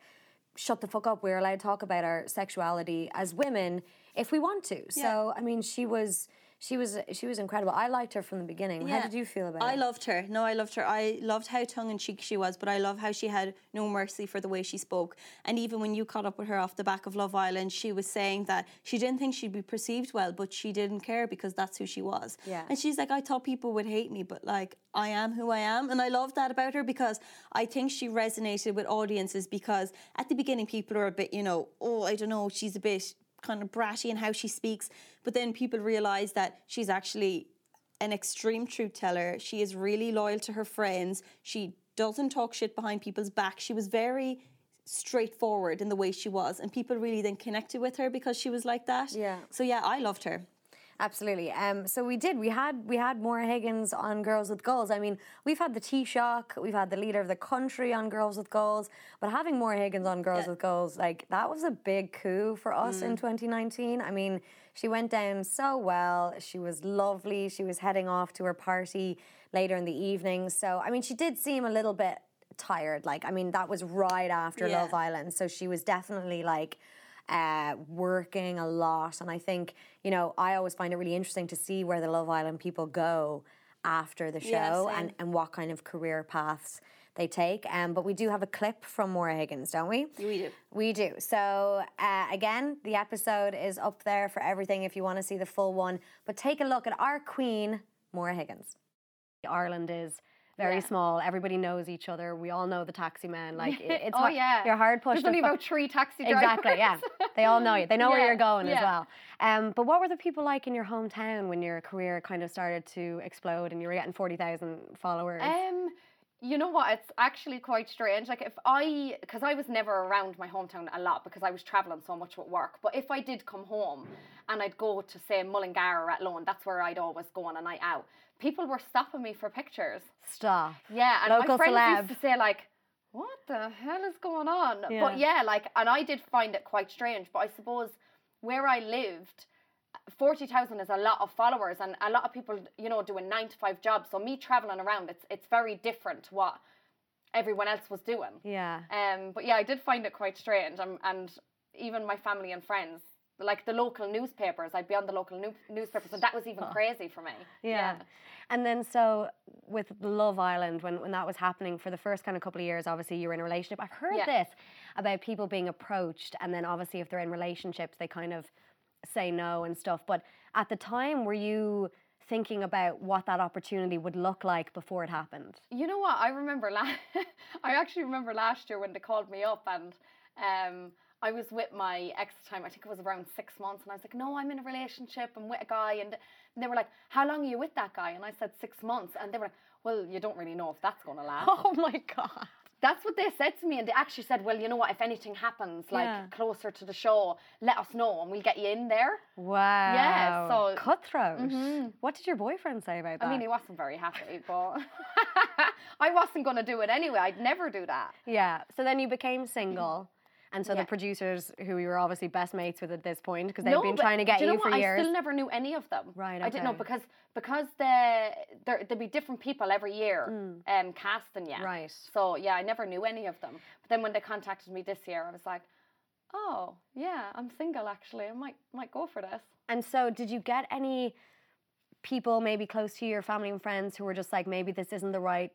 shut the fuck up. We're allowed to talk about our sexuality as women if we want to. So I mean, she was she was she was incredible. I liked her from the beginning. Yeah. How did you feel about I it? loved her. No, I loved her. I loved how tongue in cheek she was, but I love how she had no mercy for the way she spoke. And even when you caught up with her off the back of Love Island, she was saying that she didn't think she'd be perceived well, but she didn't care because that's who she was. Yeah. And she's like, I thought people would hate me, but like, I am who I am. And I love that about her because I think she resonated with audiences because at the beginning, people are a bit, you know, oh, I don't know, she's a bit kind of bratty in how she speaks. But then people realize that she's actually an extreme truth teller. She is really loyal to her friends. She doesn't talk shit behind people's back. She was very straightforward in the way she was, and people really then connected with her because she was like that. Yeah. So yeah, I loved her. Absolutely. Um, so we did. We had we had Maura Higgins on Girls with Goals. I mean, we've had the Taoiseach, we've had the leader of the country on Girls with Goals, but having Maura Higgins on Girls Yeah. with Goals, like that was a big coup for us in 2019. I mean, she went down so well. She was lovely. She was heading off to her party later in the evening. So I mean, she did seem a little bit tired. Like, I mean, that was right after Yeah. Love Island, so she was definitely like uh, working a lot. And I think, you know, I always find it really interesting to see where the Love Island people go after the show same. and, and what kind of career paths they take. Um, but we do have a clip from Maura Higgins, don't we? We do. We do. So, uh, again, the episode is up there for everything if you want to see the full one. But take a look at our queen, Maura Higgins. Ireland is very Yeah. small. Everybody knows each other. We all know the taxi man. Like it- it's oh hard, yeah, you're hard pushed. There's only about three taxi drivers. Exactly, yeah. They all know you. They know where you're going as well. Um, but what were the people like in your hometown when your career kind of started to explode and you were getting 40,000 followers? Um, you know what? It's actually quite strange. Like if I, because I was never around my hometown a lot because I was traveling so much with work. But if I did come home and I'd go to say Mullingar or Athlone, that's where I'd always go on a night out. People were stopping me for pictures. Stop. Yeah, and Local my friends celeb. used to say like, "What the hell is going on?" Yeah. But yeah, like, and I did find it quite strange. But I suppose where I lived, forty thousand is a lot of followers, and a lot of people, you know, doing nine to five jobs. So me traveling around, it's it's very different to what everyone else was doing. Yeah. Um, but yeah, I did find it quite strange, um, and even my family and friends. Like the local newspapers, I'd be on the local new- newspapers, and that was even crazy for me. Yeah. And then so with Love Island, when, when that was happening for the first kind of couple of years, obviously you were in a relationship. I've heard Yeah. this about people being approached and then obviously if they're in relationships they kind of say no and stuff. But at the time were you thinking about what that opportunity would look like before it happened? You know what? I remember last. I actually remember last year when they called me up and um, I was with my ex at the time. I think it was around six months, and I was like, "No, I'm in a relationship. I'm with a guy." And, they were like, "How long are you with that guy?" And I said, six months." And they were like, "Well, you don't really know if that's going to last." Oh my god. That's what they said to me, and they actually said, "Well, you know what? If anything happens, like Yeah. closer to the show, let us know, and we'll get you in there." Wow. Yeah. So- cutthroat. Mm-hmm. What did your boyfriend say about that? I mean, he wasn't very happy, but I wasn't going to do it anyway. I'd never do that. Yeah. So then you became single. And so Yeah. the producers, who you were obviously best mates with at this point, because they've No, been trying to get you, you know for what? years. I still never knew any of them. Right, I didn't know because because the there there'd be different people every year um casting you. Mm. Right. So yeah, I never knew any of them. But then when they contacted me this year, I was like, oh yeah, I'm single actually. I might might go for this. And so, did you get any people, maybe close to your family and friends, who were just like, maybe this isn't the right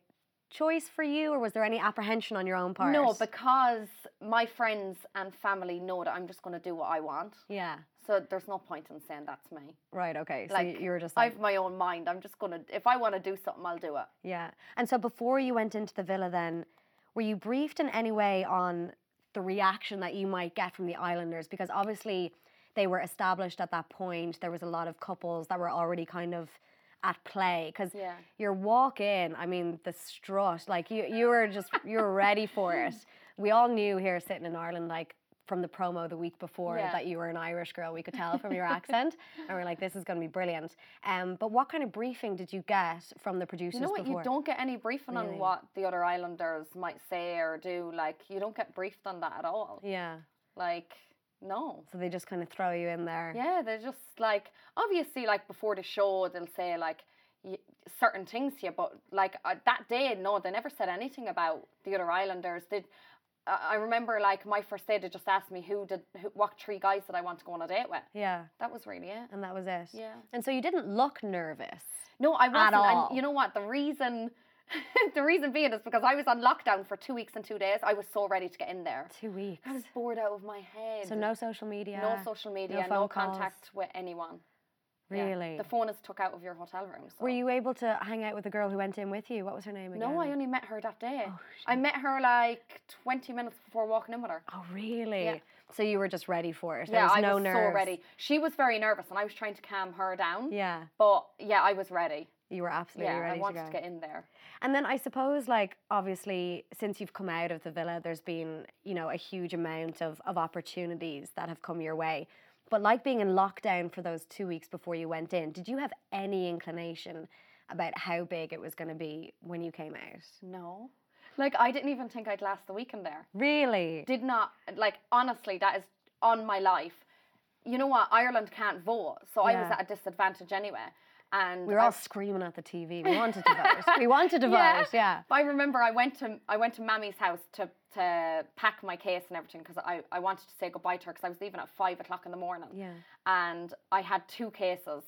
choice for you, or was there any apprehension on your own part? No, because my friends and family know that I'm just going to do what I want. yeah, So there's no point in saying that to me. right, okay. So Like you were just like, I've my own mind. I'm just gonna if I want to do something, I'll do it. yeah. And so, before you went into the villa, then were you briefed in any way on the reaction that you might get from the islanders? Because obviously, they were established at that point. There was a lot of couples that were already kind of at play because Yeah. your walk in i mean the strut like you you were just you were ready for it we all knew here sitting in ireland like from the promo the week before Yeah. that you were an irish girl we could tell from your accent and we're like this is going to be brilliant um, but what kind of briefing did you get from the producers You know what? before You don't get any briefing Really? on what the other islanders might say or do. Like you don't get briefed on that at all. yeah Like no. so they just kind of throw you in there Yeah, they're just like obviously like before the show they'll say like y- certain things to you, but like uh, that day, no, they never said anything about the other islanders. Did uh, I remember like my first day they just asked me who did who, what three guys did I want to go on a date with. yeah That was really it. and that was it Yeah. and so you didn't look nervous No, I wasn't. all. And you know what? The reason, the reason being is because I was on lockdown for two weeks and two days. I was so ready to get in there. two weeks I was bored out of my head. so no social media no social media, phone no, calls. contact with anyone. Yeah. really The phone is took out of your hotel room. So. Were you able to hang out with the girl who went in with you? What was her name again? No, I only met her that day. Oh, I met her like 20 minutes before walking in with her. Oh, really? Yeah. So you were just ready for it. There yeah, was I was nerves. so ready. She was very nervous and I was trying to calm her down. Yeah, But yeah, I was ready. You were absolutely Yeah, ready I wanted to to, get in there. And then I suppose, like, obviously, since you've come out of the villa, there's been, you know, a huge amount of, of opportunities that have come your way. But like being in lockdown for those two weeks before you went in, did you have any inclination about how big it was going to be when you came out? No. Like, I didn't even think I'd last the weekend there. Really? Did not, like, honestly, that is on my life. You know what? Ireland can't vote. So I was at a disadvantage anyway. And we were I- all screaming at the TV. We wanted to vote. We wanted to vote, yeah. I remember I went to I went to Mammy's house to to pack my case and everything because I, I wanted to say goodbye to her because I was leaving at five o'clock in the morning. Yeah. And I had two cases,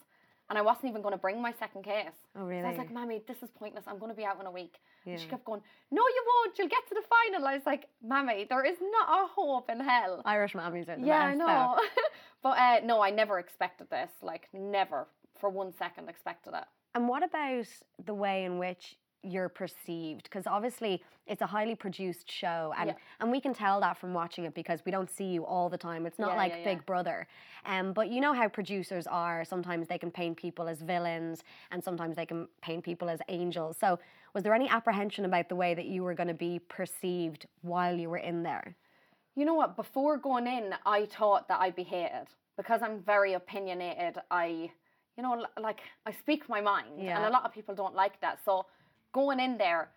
and I wasn't even going to bring my second case. Oh, So I was like, Mammy, this is pointless. I'm going to be out in a week. Yeah. And she kept going, No, you won't. You'll get to the final. I was like, Mammy, there is not a hope in hell. Irish mummies are the yeah, I best, though. know. but uh, no, I never expected this. Like, never for one second expected it. And what about the way in which you're perceived? Because obviously it's a highly produced show, and Yeah. and we can tell that from watching it because we don't see you all the time. It's not Yeah, like yeah, Big. Brother. Um, but you know how producers are. Sometimes they can paint people as villains, and sometimes they can paint people as angels. So was there any apprehension about the way that you were going to be perceived while you were in there? You know what? Before going in, I thought that I'd be hated because I'm very opinionated. I, you know, like I speak my mind, and a lot of people don't like that. So going in there,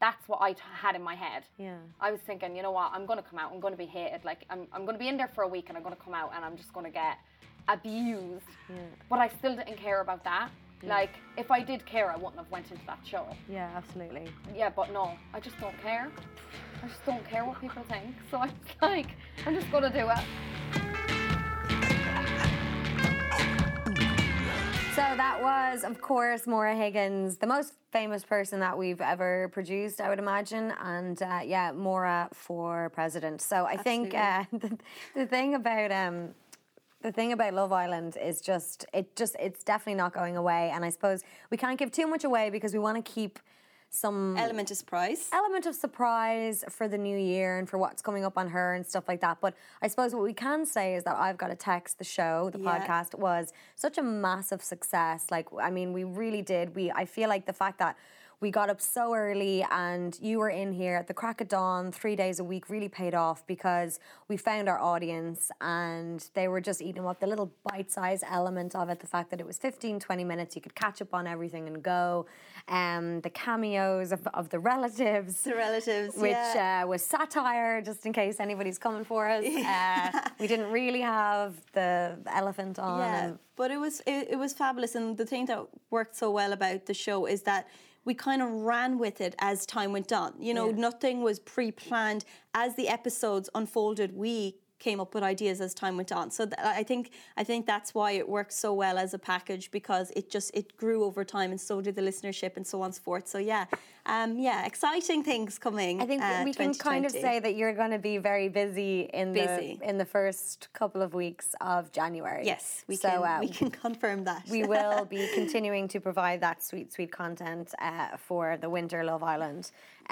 that's what I t- had in my head. Yeah. I was thinking, you know what? I'm going to come out. I'm going to be hated. Like I'm, I'm going to be in there for a week, and I'm going to come out, and I'm just going to get abused. But I still didn't care about that. Like if I did care, I wouldn't have went into that show. Yeah, absolutely. Yeah, but no, I just don't care. I just don't care what people think. So I'm like, I'm just gonna do it. That was, of course, Maura Higgins, the most famous person that we've ever produced, I would imagine. And uh, yeah, Maura for president. So I think uh, the, the thing about um, the thing about Love Island is just it just it's definitely not going away. And I suppose we can't give too much away because we want to keep some Element of surprise. element of surprise for the new year and for what's coming up on her and stuff like that. But I suppose what we can say is that I've got to text the show, the Yeah. podcast was such a massive success. Like, I mean, we really did. We I feel like the fact that we got up so early and you were in here at the crack of dawn three days a week really paid off because we found our audience and they were just eating up the little bite-sized element of it the fact that it was 15 20 minutes you could catch up on everything and go um, the cameos of, of the relatives The relatives, which yeah. uh, was satire, just in case anybody's coming for us. Uh, we didn't really have the elephant on. Yeah, but it was it, it was fabulous, and the thing that worked so well about the show is that we kind of ran with it as time went on. You know, nothing was pre-planned. As the episodes unfolded, we came up with ideas as time went on. So th- I think I think that's why it works so well as a package because it just it grew over time, and so did the listenership, and so on and so forth. So yeah, um, yeah, exciting things coming. I think uh, we can kind of say that you're going to be very busy in Busy. the in the first couple of weeks of January. yes, we so, can uh, we can confirm that. we will be continuing to provide that sweet, sweet content uh, for the winter Love Island,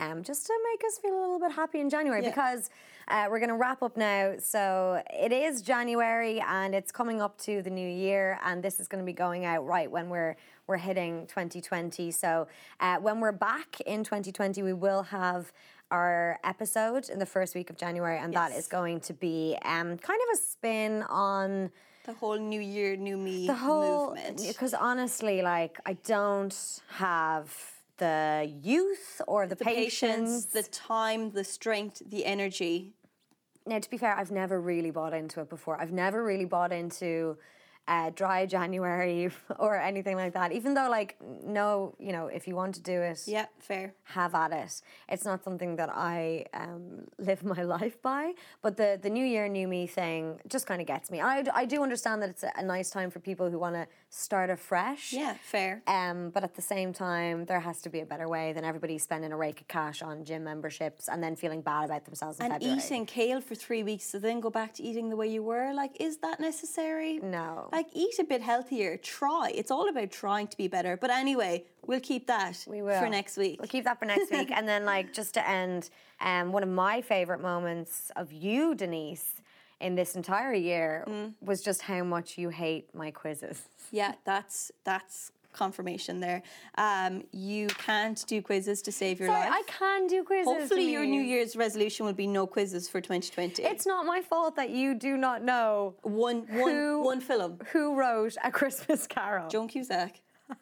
um, just to make us feel a little bit happy in January Yeah. because uh, we're going to wrap up now. So it is January and it's coming up to the new year, and this is going to be going out right when we're we're hitting 2020. So uh, when we're back in 2020, we will have. Our episode in the first week of January, and that Yes. is going to be um, kind of a spin on the whole New Year, New Me the whole movement. because honestly like i don't have the youth or the, the patience, patience, the time, the strength, the energy. now to be fair i've never really bought into it before i've never really bought into uh, dry january or anything like that even though like no you know if you want to do it Yeah, fair. have at it. It's not something that I um, live my life by, but the the New Year, New Me thing just kind of gets me. I, I do understand that it's a, a nice time for people who want to start afresh. Yeah, fair. Um, but at the same time, there has to be a better way than everybody spending a rake of cash on gym memberships and then feeling bad about themselves And February. eating kale for three weeks to then go back to eating the way you were, like, is that necessary? No. Like, eat a bit healthier. Try. It's all about trying to be better. But anyway, we'll keep that We will. for next week. We'll keep that for next week. and then, like, just to end, um, one of my favourite moments of you, Denise, in this entire year Mm. was just how much you hate my quizzes. Yeah, that's that's confirmation there. Um, you can't do quizzes to save your Sorry, life. I can do quizzes. Hopefully, your New Year's resolution will be no quizzes for 2020. It's not my fault that you do not know one one Who- one film. who wrote A Christmas Carol. Joan Cusack,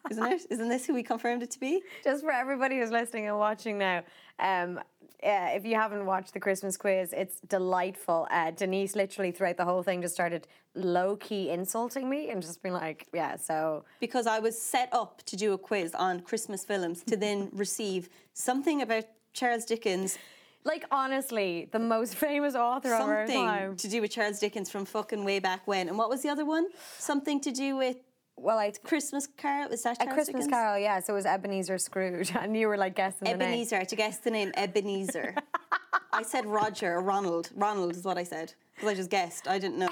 isn't it? Isn't this who we confirmed it to be? Just for everybody who's listening and watching now, um, uh, if you haven't watched the Christmas quiz, it's delightful. Uh, Denise literally throughout the whole thing just started low key insulting me and just being like, yeah, so because I was set up to do a quiz on Christmas films to then receive something about Charles Dickens, like honestly, the most famous author of our something time. to do with Charles Dickens from fucking way back when. And what was the other one? Something to do with Well, I Christmas Carol is that a Christmas Dickens? Carol, yeah. So it was Ebenezer Scrooge, and you were like guessing the name. Ebenezer. I had to guess the name Ebenezer. I said Roger Ronald. Ronald is what I said because I just guessed. I didn't know,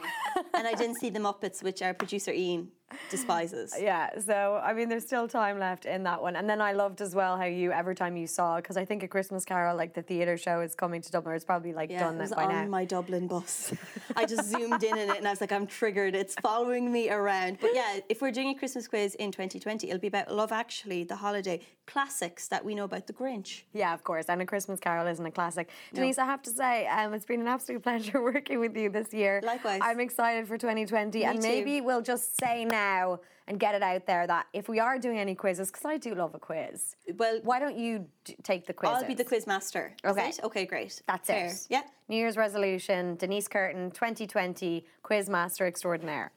and I didn't see the Muppets, which our producer Ian despises. Yeah, so I mean, there's still time left in that one. And then I loved as well how you, every time you saw, because I think a Christmas Carol, like the theatre show, is coming to Dublin. It's probably like Yeah, done it that was by on now. my Dublin bus. I just zoomed in in it and I was like, I'm triggered. It's following me around. But yeah, if we're doing a Christmas quiz in 2020, it'll be about Love Actually, the holiday classics that we know about the Grinch. Yeah, of course. And A Christmas Carol isn't a classic. Denise, I have to say, um, it's been an absolute pleasure working with you this year. Likewise. I'm excited for 2020. and too. maybe we'll just say now and get it out there that if we are doing any quizzes, because I do love a quiz, Well, why don't you d- take the quiz? I'll be the quiz master. Okay. Okay, great. That's Fair. it. Yeah. New Year's resolution, Denise Curtin, 2020, quiz master extraordinaire.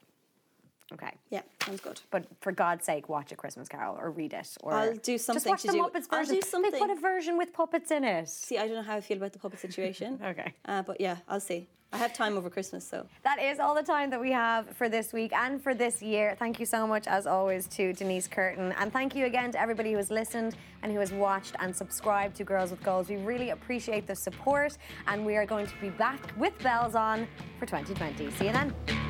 Okay. Yeah, sounds good. But for God's sake, watch a Christmas Carol or read it. Or I'll do something. Just watch to the do- Muppets I'll version. do They put a version with puppets in it. See, I don't know how I feel about the puppet situation. Okay. Uh, but yeah, I'll see. I have time over Christmas, so. That is all the time that we have for this week and for this year. Thank you so much, as always, to Denise Curtin. And thank you again to everybody who has listened and who has watched and subscribed to Girls with Goals. We really appreciate the support, and we are going to be back with bells on for 2020. See you then.